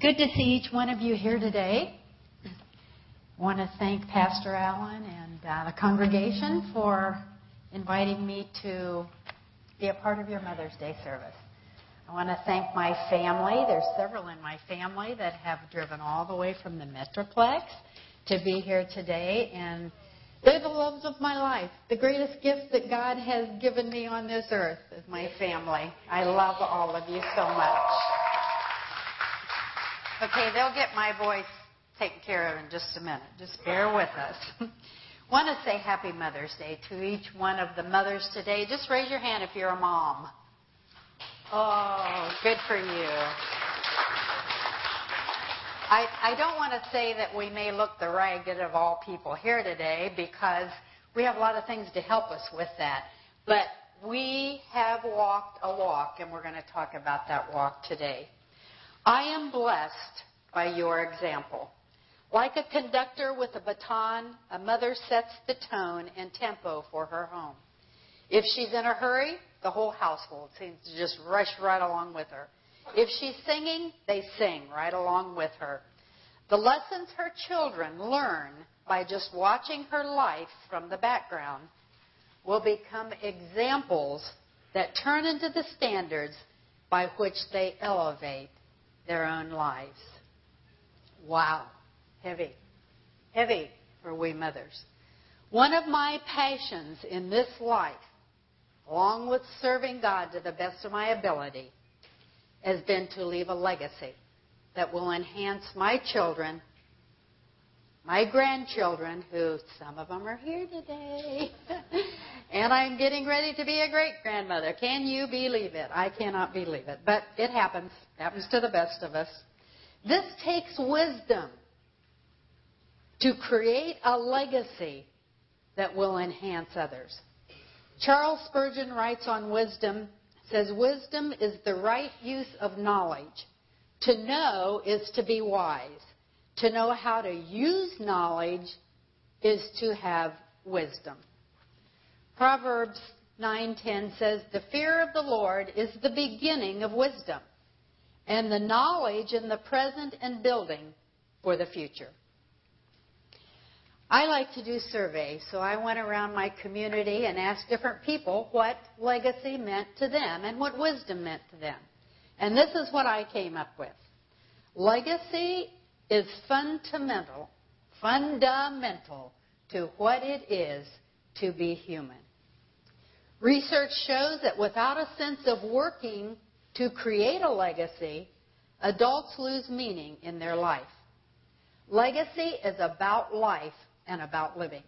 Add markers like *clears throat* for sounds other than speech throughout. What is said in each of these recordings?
Good to see each one of you here today. I want to thank Pastor Allen and uh, the congregation for inviting me to be a part of your Mother's Day service. I want to thank my family. There's several in my family that have driven all the way from the Metroplex to be here today, and they're the loves of my life. The greatest gift that God has given me on this earth is my family. I love all of you so much. Okay, they'll get my voice taken care of in just a minute. Just bear with us. *laughs* Want to say Happy Mother's Day to each one of the mothers today. Just raise your hand if you're a mom. Oh, good for you. I, I don't want to say that we may look the ragged of all people here today because we have a lot of things to help us with that. But we have walked a walk, and we're going to talk about that walk today. I am blessed by your example. Like a conductor with a baton, a mother sets the tone and tempo for her home. If she's in a hurry, the whole household seems to just rush right along with her. If she's singing, they sing right along with her. The lessons her children learn by just watching her life from the background will become examples that turn into the standards by which they elevate their own lives. Wow. Heavy. Heavy for we mothers. One of my passions in this life, along with serving God to the best of my ability, has been to leave a legacy that will enhance my children, my grandchildren, who some of them are here today, *laughs* and I'm getting ready to be a great grandmother. Can you believe it? I cannot believe it, but it happens. Happens to the best of us. This takes wisdom to create a legacy that will enhance others. Charles Spurgeon writes on wisdom, says wisdom is the right use of knowledge. To know is to be wise. To know how to use knowledge is to have wisdom. Proverbs 9:10 says, "The fear of the Lord is the beginning of wisdom, and the knowledge in the present and building for the future." I like to do surveys, so I went around my community and asked different people what legacy meant to them and what wisdom meant to them. And this is what I came up with. Legacy is fundamental, fundamental to what it is to be human. Research shows that without a sense of working to create a legacy, adults lose meaning in their life. Legacy is about life and about living.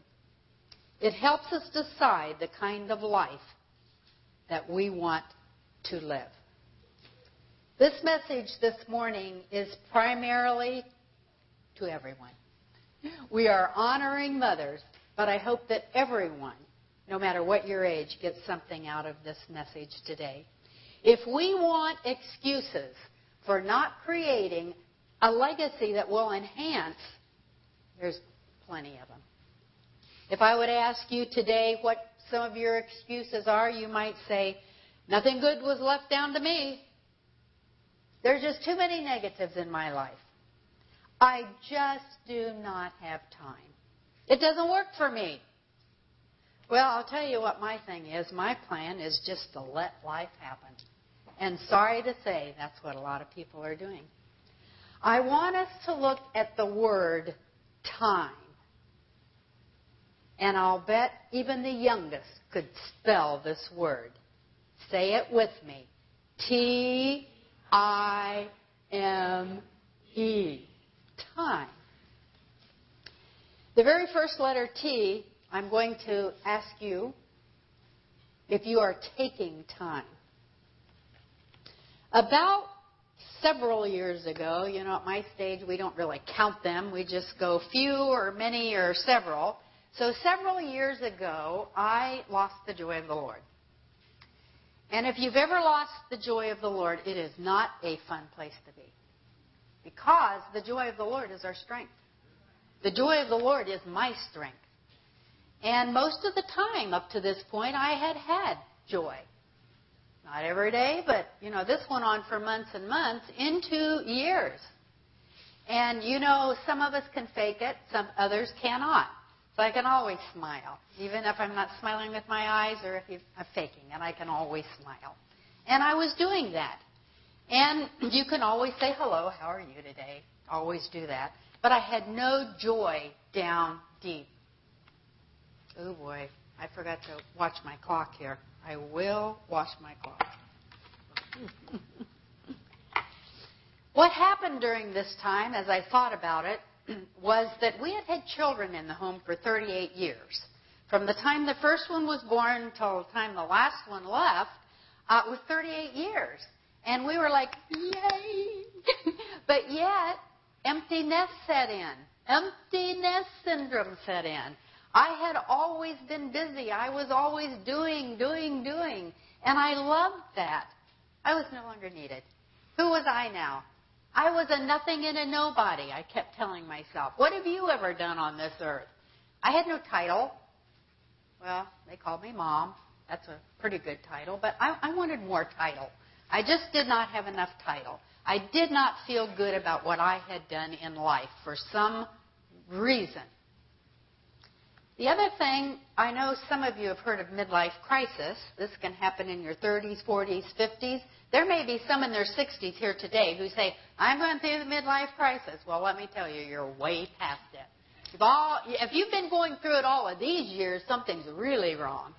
It helps us decide the kind of life that we want to live. This message this morning is primarily to everyone. We are honoring mothers, but I hope that everyone, no matter what your age, gets something out of this message today. If we want excuses for not creating a legacy that will enhance, there's plenty of them. If I would ask you today what some of your excuses are, you might say, Nothing good was left down to me. There's just too many negatives in my life. I just do not have time. It doesn't work for me. Well, I'll tell you what my thing is. My plan is just to let life happen. And sorry to say, that's what a lot of people are doing. I want us to look at the word time. And I'll bet even the youngest could spell this word. Say it with me. T I M E. Time. The very first letter T, I'm going to ask you if you are taking time. About several years ago, you know, at my stage, we don't really count them. We just go few or many or several. So several years ago, I lost the joy of the Lord. And if you've ever lost the joy of the Lord, it is not a fun place to be. Because the joy of the Lord is our strength. The joy of the Lord is my strength. And most of the time up to this point, I had had joy. Not every day, but, you know, this went on for months and months into years. And you know, some of us can fake it, some others cannot. So I can always smile, even if I'm not smiling with my eyes or if I'm faking it, I can always smile. And I was doing that. And you can always say hello, how are you today? Always do that. But I had no joy down deep. Oh boy, I forgot to watch my clock here. I will watch my clock. *laughs* what happened during this time, as I thought about it, *clears throat* was that we had had children in the home for 38 years. From the time the first one was born until the time the last one left, uh, it was 38 years. And we were like, yay! *laughs* but yet, emptiness set in. Emptiness syndrome set in. I had always been busy. I was always doing, doing, doing. And I loved that. I was no longer needed. Who was I now? I was a nothing and a nobody, I kept telling myself. What have you ever done on this earth? I had no title. Well, they called me mom. That's a pretty good title, but I, I wanted more title. I just did not have enough title. I did not feel good about what I had done in life for some reason. The other thing, I know some of you have heard of midlife crisis. This can happen in your 30s, 40s, 50s. There may be some in their 60s here today who say, I'm going through the midlife crisis. Well, let me tell you, you're way past it. If, all, if you've been going through it all of these years, something's really wrong.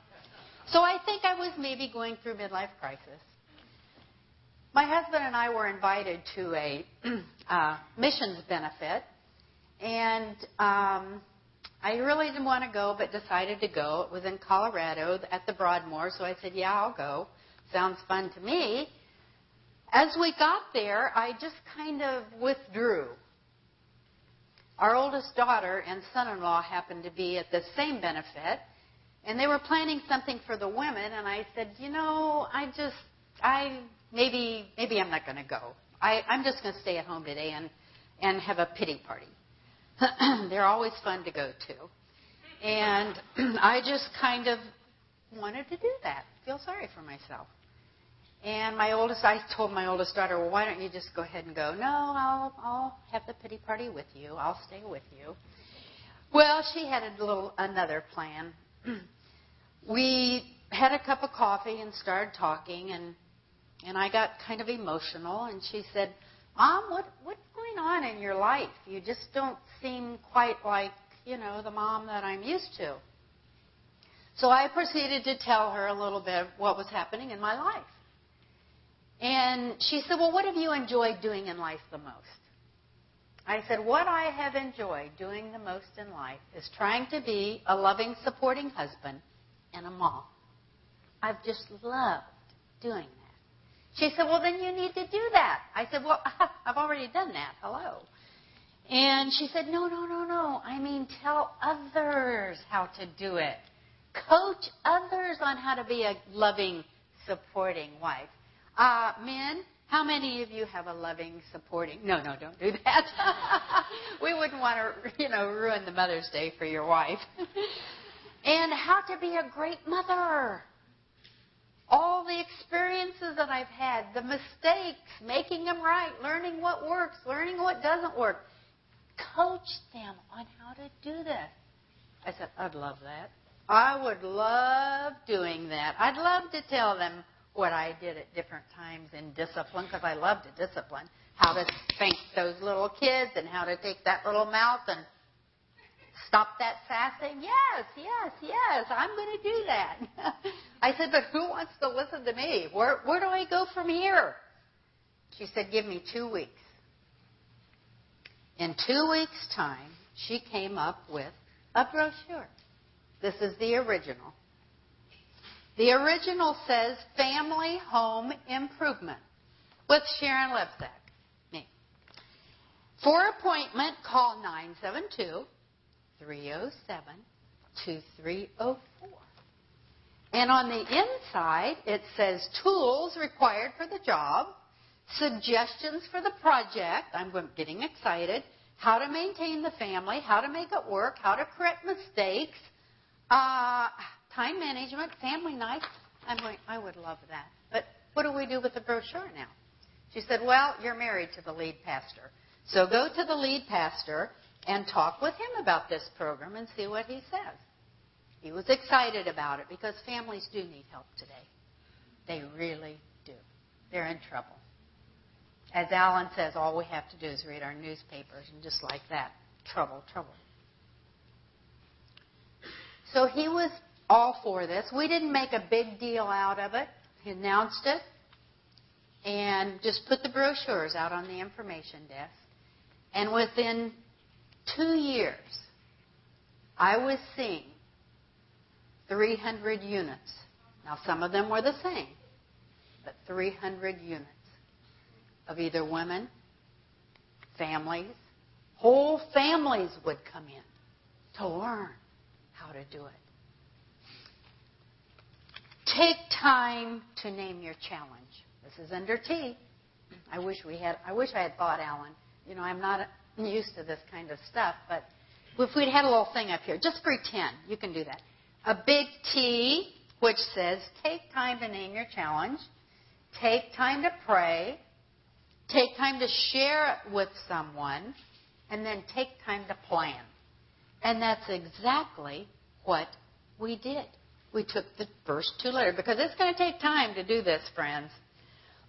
So I think I was maybe going through midlife crisis. My husband and I were invited to a *clears throat* uh, missions benefit, and um, I really didn't want to go, but decided to go. It was in Colorado at the Broadmoor, so I said, "Yeah, I'll go. Sounds fun to me." As we got there, I just kind of withdrew. Our oldest daughter and son-in-law happened to be at the same benefit, and they were planning something for the women, and I said, "You know, I just I maybe maybe I'm not going to go. I, I'm just going to stay at home today and and have a pity party. *clears throat* They're always fun to go to, and *clears throat* I just kind of wanted to do that. Feel sorry for myself. And my oldest, I told my oldest daughter, well, why don't you just go ahead and go? No, I'll, I'll have the pity party with you. I'll stay with you. Well, she had a little another plan. *clears throat* we had a cup of coffee and started talking, and and I got kind of emotional, and she said, Mom, what, what's going on in your life? You just don't seem quite like, you know, the mom that I'm used to. So I proceeded to tell her a little bit what was happening in my life. And she said, Well, what have you enjoyed doing in life the most? I said, What I have enjoyed doing the most in life is trying to be a loving, supporting husband and a mom. I've just loved doing that. She said, Well, then you need to do that. I said, Well, *laughs* I've already done that. Hello. And she said, No, no, no, no. I mean, tell others how to do it. Coach others on how to be a loving, supporting wife. Uh, men, how many of you have a loving, supporting? No, no, don't do that. *laughs* we wouldn't want to, you know, ruin the Mother's Day for your wife. *laughs* and how to be a great mother all the experiences that I've had, the mistakes, making them right, learning what works, learning what doesn't work. Coach them on how to do this. I said, I'd love that. I would love doing that. I'd love to tell them what I did at different times in discipline because I love to discipline. How to spank those little kids and how to take that little mouth and stop that sassing? Yes, yes, yes, I'm going to do that. *laughs* I said, but who wants to listen to me? Where, where do I go from here? She said, give me two weeks. In two weeks' time, she came up with a brochure. This is the original. The original says Family Home Improvement with Sharon Lebsack. Me. For appointment, call 972 307 2304. And on the inside, it says tools required for the job, suggestions for the project. I'm getting excited. How to maintain the family, how to make it work, how to correct mistakes, uh, time management, family night. I'm going, I would love that. But what do we do with the brochure now? She said, Well, you're married to the lead pastor. So go to the lead pastor and talk with him about this program and see what he says. He was excited about it because families do need help today. They really do. They're in trouble. As Alan says, all we have to do is read our newspapers, and just like that, trouble, trouble. So he was all for this. We didn't make a big deal out of it. He announced it and just put the brochures out on the information desk. And within two years, I was seeing 300 units. Now, some of them were the same, but 300 units of either women, families, whole families would come in to learn how to do it. Take time to name your challenge. This is under T. I wish we had. I wish I had thought, Alan. You know, I'm not used to this kind of stuff, but if we'd had a little thing up here, just pretend you can do that. A big T, which says take time to name your challenge, take time to pray, take time to share it with someone, and then take time to plan. And that's exactly what we did. We took the first two letters because it's going to take time to do this, friends.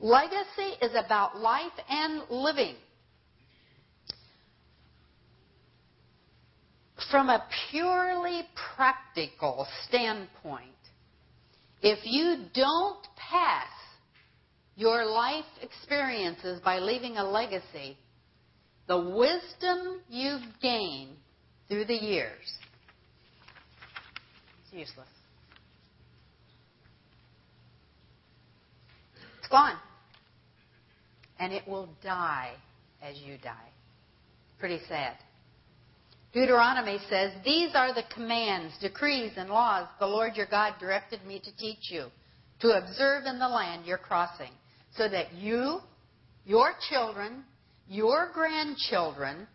Legacy is about life and living. From a purely practical standpoint, if you don't pass your life experiences by leaving a legacy, the wisdom you've gained through the years is useless. It's gone. And it will die as you die. Pretty sad. Deuteronomy says, These are the commands, decrees, and laws the Lord your God directed me to teach you, to observe in the land you're crossing, so that you, your children, your grandchildren,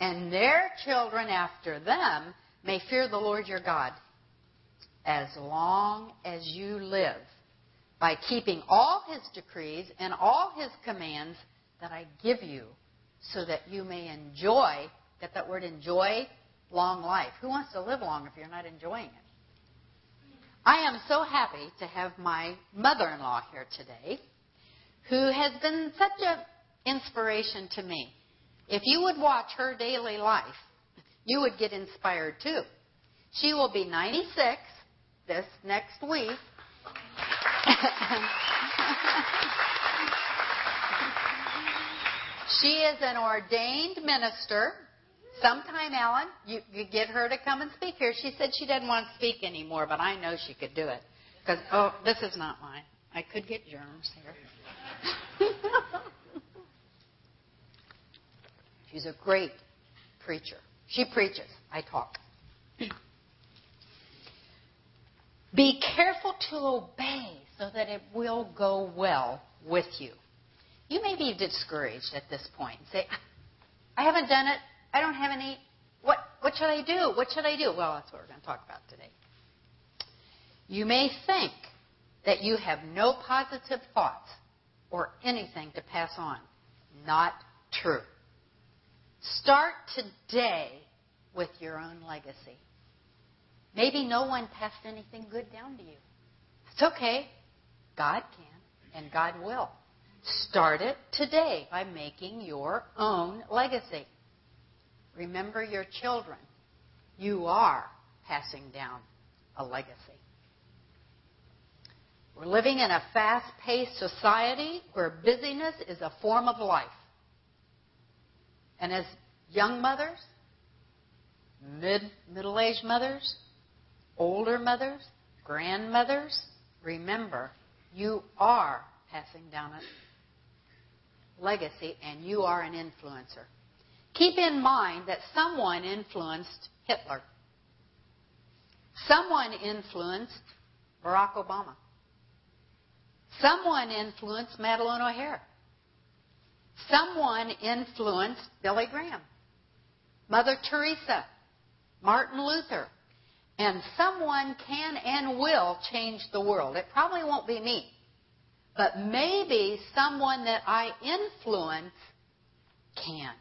and their children after them may fear the Lord your God as long as you live by keeping all his decrees and all his commands that I give you so that you may enjoy, get that word enjoy, long life. Who wants to live long if you're not enjoying it? I am so happy to have my mother in law here today, who has been such an inspiration to me. If you would watch her daily life, you would get inspired too. She will be 96 this next week. *laughs* she is an ordained minister. Sometime, Alan, you, you get her to come and speak here. She said she doesn't want to speak anymore, but I know she could do it. Because, oh, this is not mine. I could get germs here. *laughs* She's a great preacher. She preaches. I talk. Be careful to obey so that it will go well with you. You may be discouraged at this point. Say, I haven't done it. I don't have any. What, what should I do? What should I do? Well, that's what we're going to talk about today. You may think that you have no positive thoughts or anything to pass on. Not true. Start today with your own legacy. Maybe no one passed anything good down to you. It's okay. God can, and God will. Start it today by making your own legacy. Remember your children. You are passing down a legacy. We're living in a fast paced society where busyness is a form of life. And as young mothers, mid middle aged mothers, older mothers, grandmothers, remember you are passing down a legacy and you are an influencer. Keep in mind that someone influenced Hitler. Someone influenced Barack Obama. Someone influenced Madalyn O'Hair. Someone influenced Billy Graham, Mother Teresa, Martin Luther, and someone can and will change the world. It probably won't be me, but maybe someone that I influence can.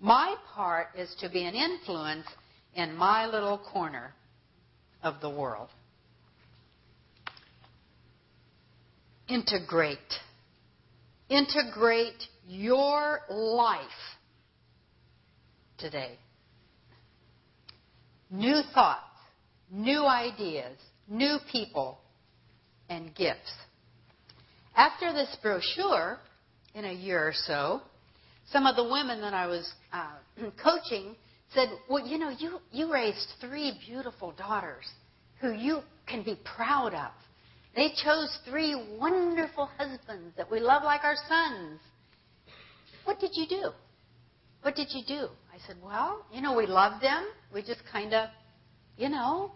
My part is to be an influence in my little corner of the world. Integrate. Integrate your life today. New thoughts, new ideas, new people, and gifts. After this brochure, in a year or so, some of the women that I was uh, *clears throat* coaching said, Well, you know, you, you raised three beautiful daughters who you can be proud of. They chose three wonderful husbands that we love like our sons. What did you do? What did you do? I said, Well, you know, we loved them. We just kind of, you know,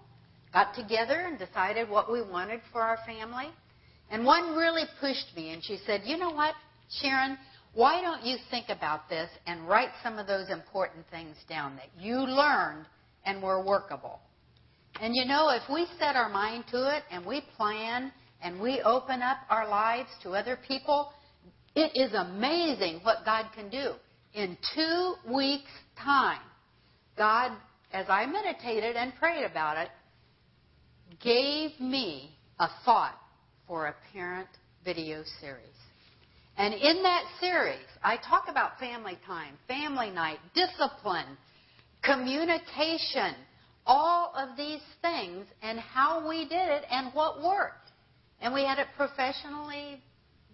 got together and decided what we wanted for our family. And one really pushed me, and she said, You know what, Sharon? Why don't you think about this and write some of those important things down that you learned and were workable? And you know, if we set our mind to it and we plan and we open up our lives to other people, it is amazing what God can do. In two weeks' time, God, as I meditated and prayed about it, gave me a thought for a parent video series. And in that series, I talk about family time, family night, discipline, communication, all of these things and how we did it and what worked. And we had it professionally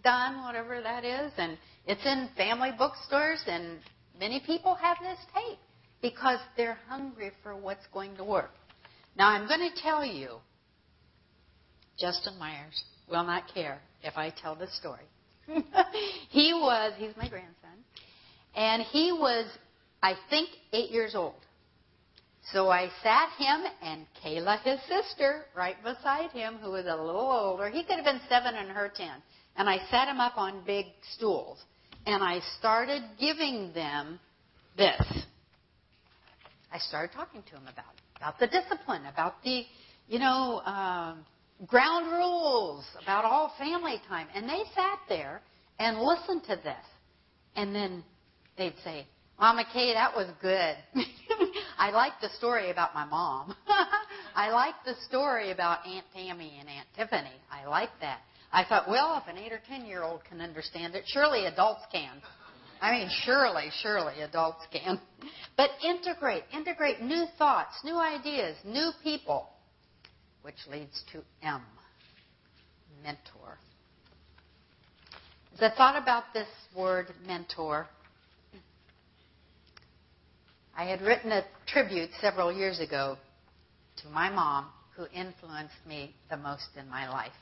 done, whatever that is, and it's in family bookstores, and many people have this tape because they're hungry for what's going to work. Now, I'm going to tell you, Justin Myers will not care if I tell the story. *laughs* he was, he's my grandson, and he was, I think, eight years old. So I sat him and Kayla, his sister, right beside him, who was a little older. He could have been seven and her ten. And I sat him up on big stools. And I started giving them this. I started talking to him about it, about the discipline, about the, you know, uh, ground rules, about all family time. And they sat there and listened to this. And then they'd say, Mama Kay, that was good. *laughs* I like the story about my mom. *laughs* I like the story about Aunt Tammy and Aunt Tiffany. I like that. I thought, well, if an eight or ten year old can understand it, surely adults can. I mean, surely, surely adults can. *laughs* But integrate, integrate new thoughts, new ideas, new people, which leads to M, mentor. As I thought about this word mentor, I had written a tribute several years ago to my mom, who influenced me the most in my life.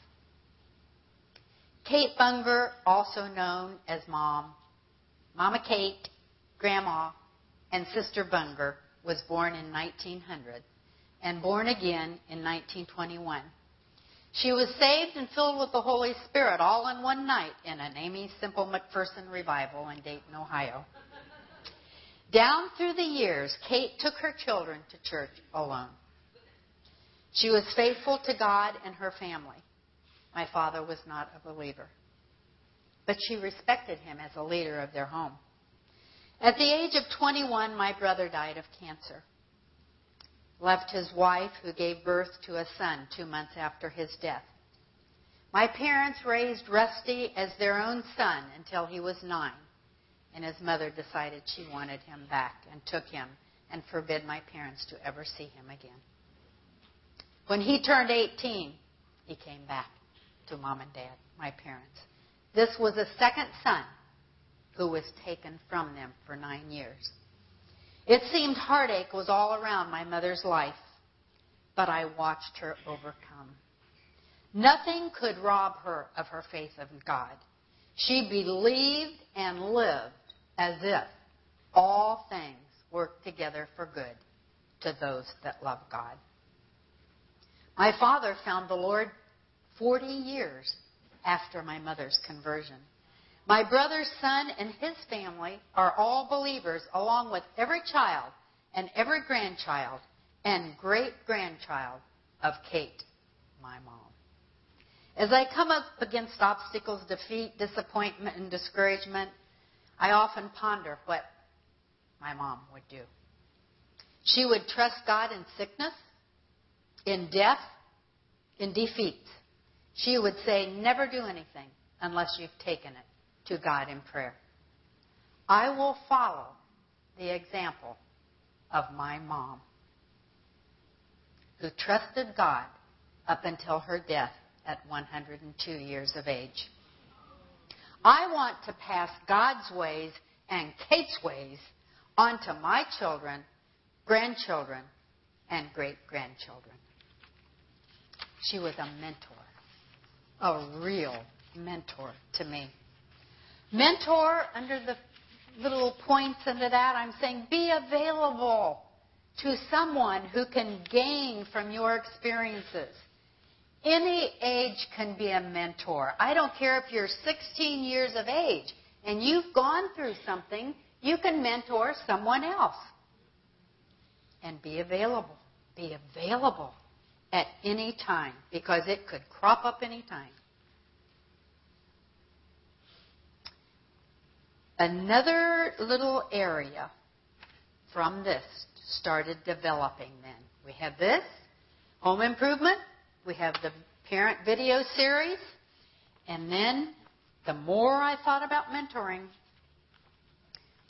Kate Bunger, also known as Mom, Mama Kate, Grandma, and Sister Bunger, was born in 1900 and born again in 1921. She was saved and filled with the Holy Spirit all in one night in an Aimee Semple McPherson revival in Dayton, Ohio. Down through the years, Kate took her children to church alone. She was faithful to God and her family. My father was not a believer. But she respected him as a leader of their home. At the age of 21, my brother died of cancer. Left his wife, who gave birth to a son two months after his death. My parents raised Rusty as their own son until he was nine and his mother decided she wanted him back and took him and forbid my parents to ever see him again. When he turned 18, he came back to mom and dad, my parents. This was a second son who was taken from them for nine years. It seemed heartache was all around my mother's life, but I watched her overcome. Nothing could rob her of her faith in God. She believed and lived as if all things work together for good to those that love God. My father found the Lord 40 years after my mother's conversion. My brother's son and his family are all believers, along with every child and every grandchild and great grandchild of Kate, my mom. As I come up against obstacles, defeat, disappointment, and discouragement, I often ponder what my mom would do. She would trust God in sickness, in death, in defeat. She would say, Never do anything unless you've taken it to God in prayer. I will follow the example of my mom, who trusted God up until her death at 102 years of age. I want to pass God's ways and Kate's ways onto my children, grandchildren, and great grandchildren. She was a mentor, a real mentor to me. Mentor, under the little points under that, I'm saying be available to someone who can gain from your experiences. Any age can be a mentor. I don't care if you're 16 years of age and you've gone through something, you can mentor someone else. And be available. Be available at any time because it could crop up any time. Another little area from this started developing then. We have this, home improvement, we have the parent video series, and then the more I thought about mentoring,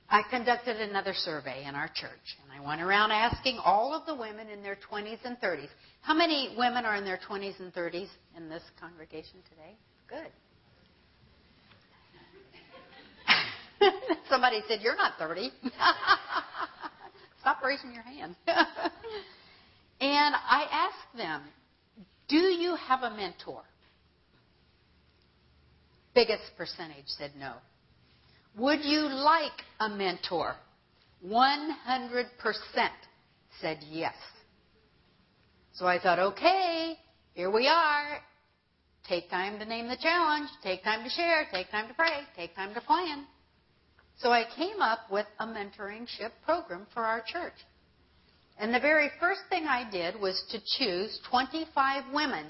I conducted another survey in our church, and I went around asking all of the women in their 20s and 30s. How many women are in their 20s and 30s in this congregation today? Good. *laughs* Somebody said, You're not 30. *laughs* Stop raising your hand. *laughs* and I asked them, Do you have a mentor? Biggest percentage said no. Would you like a mentor? 100% said yes. So I thought, okay, here we are. Take time to name the challenge, take time to share, take time to pray, take time to plan. So I came up with a mentoringship program for our church. And the very first thing I did was to choose 25 women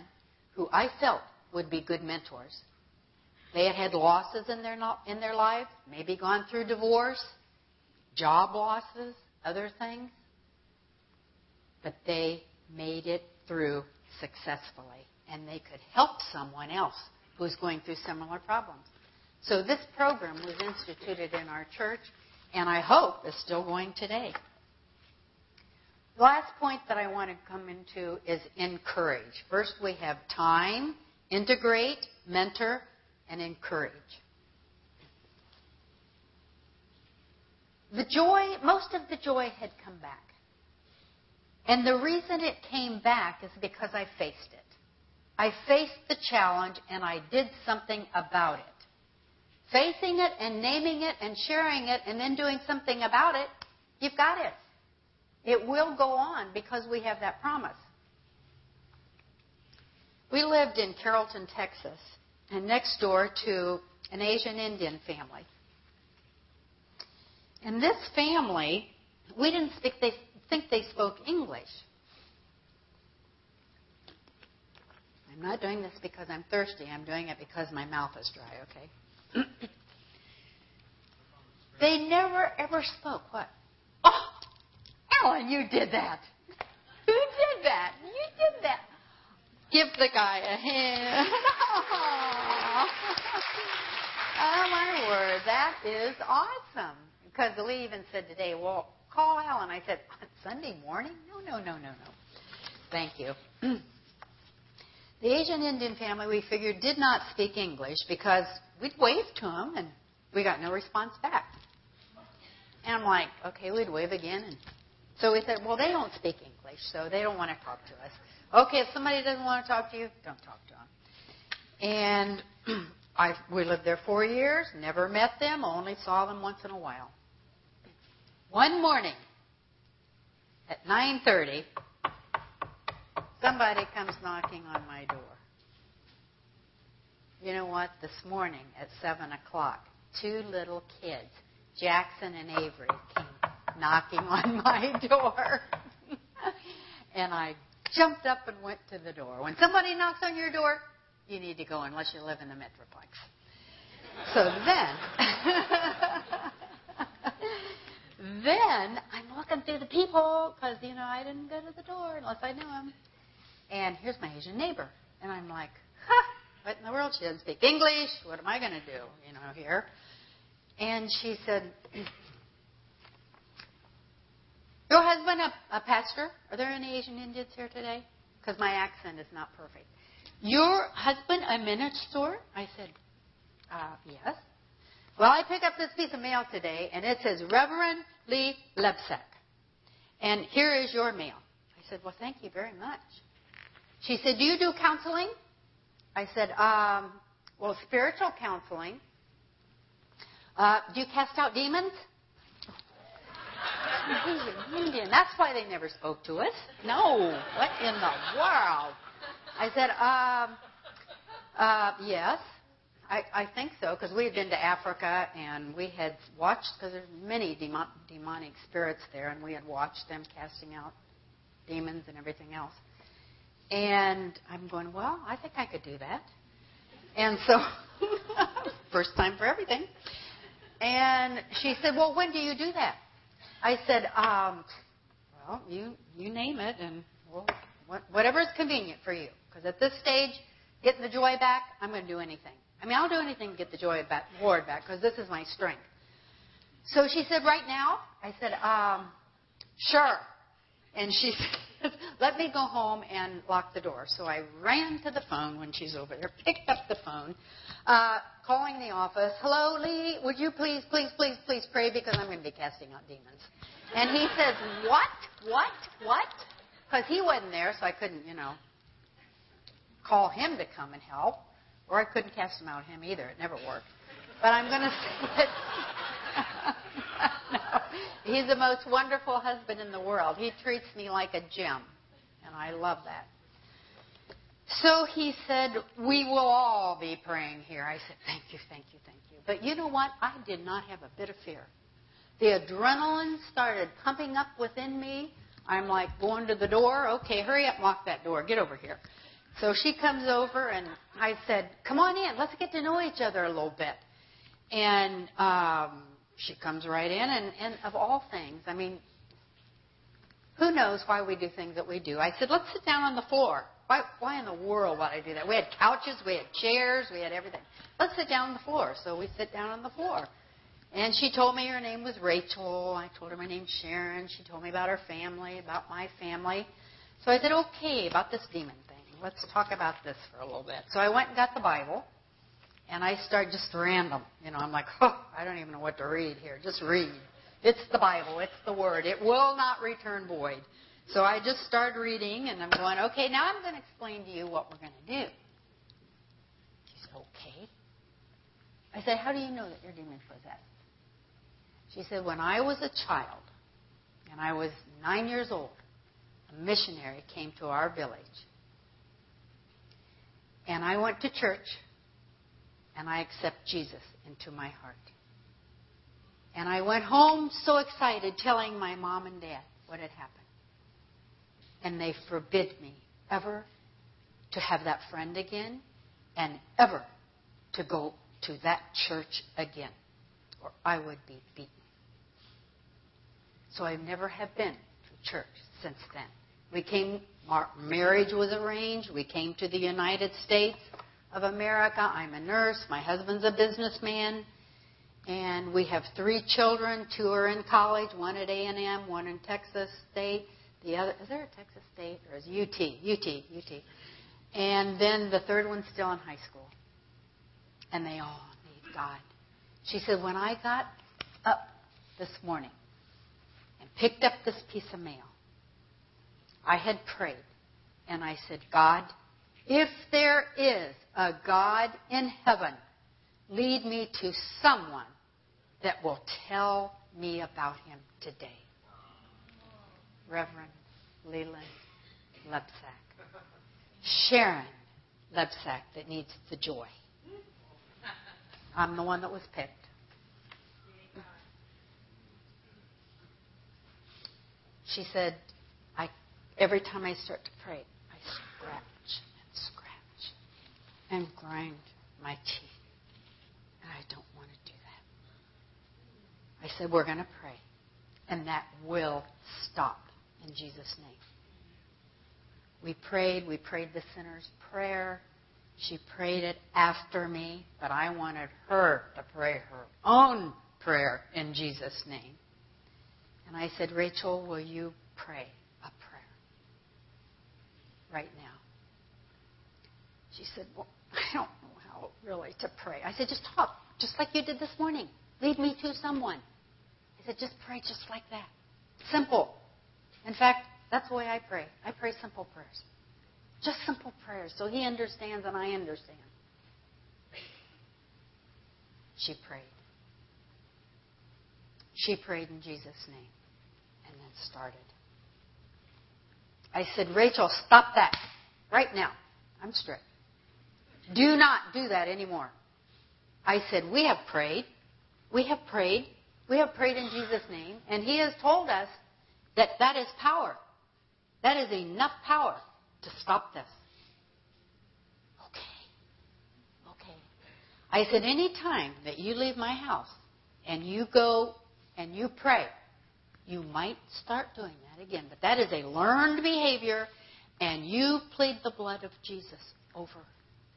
who I felt would be good mentors. They had had losses in their, in their life, maybe gone through divorce, job losses, other things. But they made it through successfully. And they could help someone else who's going through similar problems. So this program was instituted in our church, and I hope is still going today. The last point that I want to come into is encourage. First, we have time, integrate, mentor, and encourage. The joy, most of the joy had come back. And the reason it came back is because I faced it. I faced the challenge and I did something about it facing it and naming it and sharing it and then doing something about it, you've got it. It will go on because we have that promise. We lived in Carrollton, Texas, and next door to an Asian Indian family. And this family, we didn't speak, they think they spoke English. I'm not doing this because I'm thirsty. I'm doing it because my mouth is dry, okay? *coughs* they never ever spoke. What? Oh, Ellen, you did that. *laughs* Who did that? You did that. Give the guy a hand. *laughs* oh my word, that is awesome. Because Lee even said today, well, call Alan. I said, on Sunday morning? No, no, no, no, no. Thank you. *clears throat* The Asian Indian family, we figured, did not speak English because we'd wave to them and we got no response back. And I'm like, okay, we'd wave again. And so we said, well, they don't speak English, so they don't want to talk to us. Okay, if somebody doesn't want to talk to you, don't talk to them. And *clears throat* I, we lived there four years, never met them, only saw them once in a while. One morning at 9:30, Somebody comes knocking on my door. You know what? This morning at 7 o'clock, two little kids, Jackson and Avery, came knocking on *laughs* my door. and I jumped up and went to the door. When somebody knocks on your door, you need to go unless you live in the Metroplex. So then, *laughs* then I'm looking through the people because, you know, I didn't go to the door unless I knew him. And here's my Asian neighbor. And I'm like, huh, what in the world? She doesn't speak English. What am I going to do, you know, here? And she said, Your husband a, a pastor? Are there any Asian Indians here today? Because my accent is not perfect. Your husband a minister? I said, uh, Yes. Well, I picked up this piece of mail today, and it says Reverend Lee Lebsack. And here is your mail. I said, Well, thank you very much. She said, Do you do counseling? I said, um, Well, spiritual counseling. Uh, do you cast out demons? Indian. *laughs* That's why they never spoke to us. No. What in the world? I said, um, uh, yes. I, I think so, because we had been to Africa and we had watched, because there's many demon, demonic spirits there, and we had watched them casting out demons and everything else. And I'm going, well, I think I could do that. And so, *laughs* first time for everything. And she said, well, when do you do that? I said, um, well, you, you name it, and well, whatever is convenient for you. Because at this stage, getting the joy back, I'm going to do anything. I mean, I'll do anything to get the joy back, Lord back, because this is my strength. So she said, right now? I said, um, sure. And she said, *laughs* let me go home and lock the door. So I ran to the phone when she's over there, picked up the phone, uh, calling the office. Hello, Lee, would you please, please, please, please pray because I'm going to be casting out demons. And he says, what? What? What? Because he wasn't there, so I couldn't, you know, call him to come and help. Or I couldn't cast him out him either. It never worked. But I'm going *laughs* to say that *laughs* no, he's the most wonderful husband in the world. He treats me like a gem, and I love that. So he said, We will all be praying here. I said, Thank you, thank you, thank you. But you know what? I did not have a bit of fear. The adrenaline started pumping up within me. I'm like going to the door. Okay, hurry up, lock that door. Get over here. So she comes over, and I said, Come on in. Let's get to know each other a little bit. And um, she comes right in, and, and of all things, I mean, who knows why we do things that we do? I said, Let's sit down on the floor. Why, why in the world would I do that? We had couches, we had chairs, we had everything. Let's sit down on the floor. So we sit down on the floor. And she told me her name was Rachel. I told her my name's Sharon. She told me about her family, about my family. So I said, okay, about this demon thing let's talk about this for a little bit. So I went and got the Bible, and I started just random. You know, I'm like, oh, I don't even know what to read here. Just read. It's the Bible. It's the Word. It will not return void. So I just started reading, and I'm going, okay, now I'm going to explain to you what we're going to do. She said, okay. I said, how do you know that you're demon possessed? She said, when I was a child, and I was nine years old, a missionary came to our village and I went to church and I accept Jesus into my heart. And I went home so excited telling my mom and dad what had happened. And they forbid me ever to have that friend again and ever to go to that church again or I would be beaten. So I never have been to church since then. We came our marriage was arranged. We came to the United States of America. I'm a nurse. My husband's a businessman. And we have three children. Two are in college, one at A&M, one in Texas State. The other, is there a Texas State or is UT? UT, UT. And then the third one's still in high school. And they all need God. She said, when I got up this morning and picked up this piece of mail, I had prayed and I said, God, if there is a God in heaven, lead me to someone that will tell me about him today. Reverend Leland Lebsack. Sharon Lebsack that needs the joy. I'm the one that was picked. She said, I, Every time I start to pray, I scratch and scratch and grind my teeth. And I said, We're going to pray. And that will stop in Jesus' name. We prayed, we prayed the sinner's prayer. She prayed it after me, but I wanted her to pray her own prayer in Jesus' name. And I said, Rachel, will you pray a prayer right now? She said, Well, *laughs* I don't know how really to pray. I said, Just talk, just like you did this morning. Lead me to someone. I said, Just pray just like that. Simple. In fact, that's the way I pray. I pray simple prayers. Just simple prayers so he understands and I understand. She prayed. She prayed in Jesus' name and then started. I said, Rachel, stop that right now. I'm strict. Do not do that anymore. I said, We have prayed. We have prayed. We have prayed in Jesus' name. And He has told us that that is power. That is enough power to stop this. Okay. Okay. I said, any time that you leave my house and you go and you pray, you might start doing that again. But that is a learned behavior, and you plead the blood of Jesus over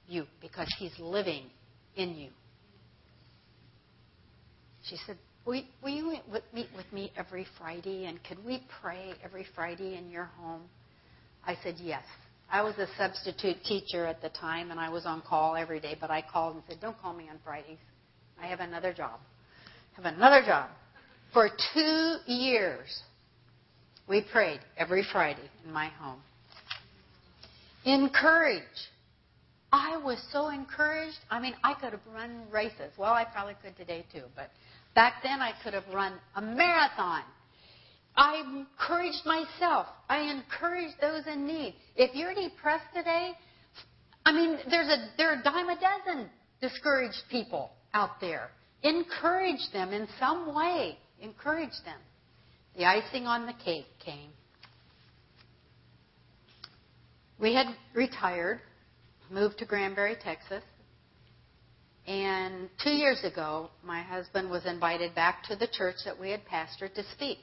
you because he's living in you. She said, Will, will you meet with me every Friday? And could we pray every Friday in your home? I said, Yes. I was a substitute teacher at the time, and I was on call every day, but I called and said, Don't call me on Fridays. I have another job. I have another job. For two years, we prayed every Friday in my home. Encourage. I was so encouraged. I mean, I could have run races. Well, I probably could today too, but back then I could have run a marathon. I encouraged myself. I encouraged those in need. If you're depressed today, I mean, there's a there are a dime a dozen discouraged people out there. Encourage them in some way. Encourage them. The icing on the cake came. We had retired, moved to Granbury, Texas, and two years ago, my husband was invited back to the church that we had pastored to speak.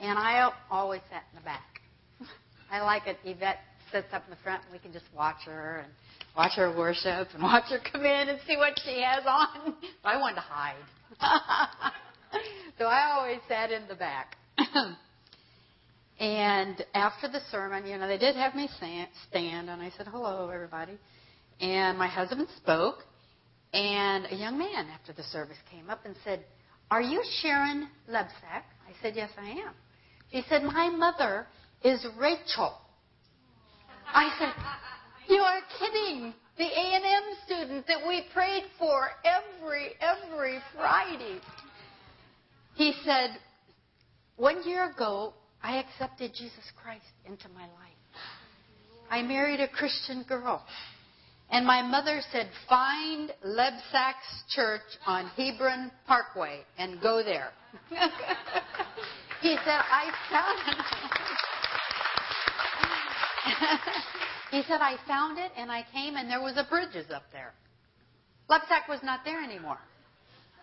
And I always sat in the back. *laughs* I like it. Yvette sits up in the front, and we can just watch her and watch her worship and *laughs* watch her come in and see what she has on. *laughs* I wanted to hide. so I always sat in the back. *clears throat* and after the sermon, you know, they did have me stand, and I said, hello, everybody. And my husband spoke, and a young man after the service came up and said, Are you Sharon Lebsack? I said, Yes, I am. He said, My mother is Rachel. I said, You are kidding. The A&M student that we prayed for every, every Friday. He said, One year ago, I accepted Jesus Christ into my life. I married a Christian girl. And my mother said, Find Lebsack's church on Hebron Parkway and go there. *laughs* he said, I found it. *laughs* he said, I found it and I came and there was a bridges up there. Lebsack was not there anymore.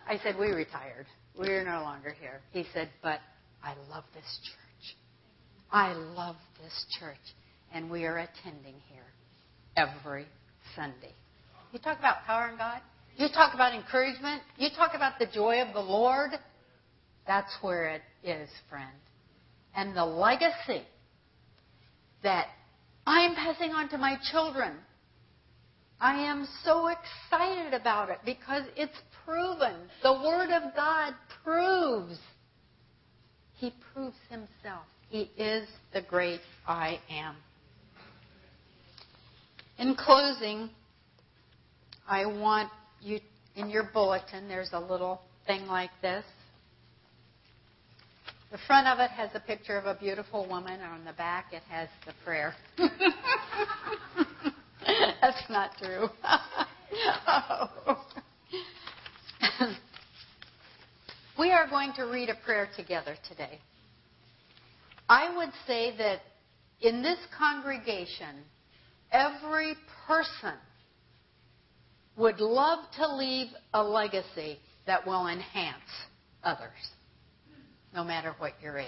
I said, We retired. We're no longer here. He said, But I love this church. I love this church. And we are attending here every Sunday. You talk about power in God. You talk about encouragement. You talk about the joy of the Lord. That's where it is, friend. And the legacy that I'm passing on to my children. I am so excited about it because it's proven. The Word of God proves. He proves Himself. He is the great I am. In closing, I want you, in your bulletin, there's a little thing like this. The front of it has a picture of a beautiful woman, and on the back it has the prayer. *laughs* That's not true. *laughs* we are going to read a prayer together today. I would say that in this congregation, every person would love to leave a legacy that will enhance others. no matter what your age.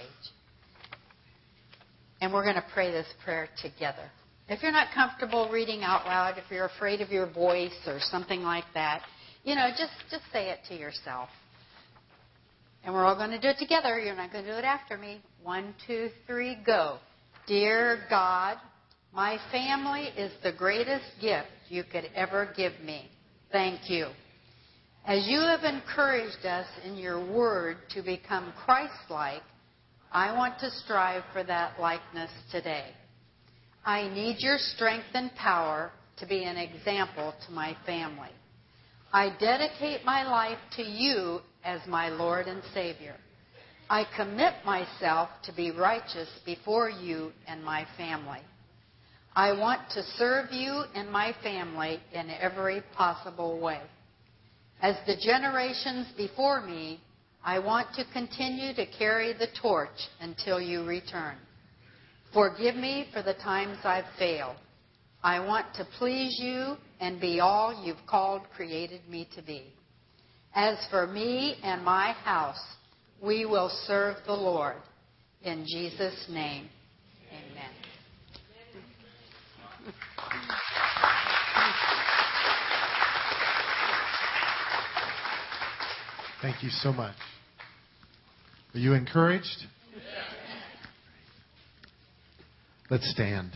And we're going to pray this prayer together. If you're not comfortable reading out loud, if you're afraid of your voice or something like that, you know, just, just say it to yourself. And we're all going to do it together. You're not going to do it after me. One, two, three, go. Dear God, my family is the greatest gift you could ever give me. Thank you. As you have encouraged us in your word to become Christ like, I want to strive for that likeness today. I need your strength and power to be an example to my family. I dedicate my life to you as my Lord and Savior. I commit myself to be righteous before you and my family. I want to serve you and my family in every possible way. As the generations before me, I want to continue to carry the torch until you return. Forgive me for the times I've failed. I want to please you and be all you've called created me to be. As for me and my house, we will serve the Lord. In Jesus' name, amen. Thank you so much. Are you encouraged? Let's stand.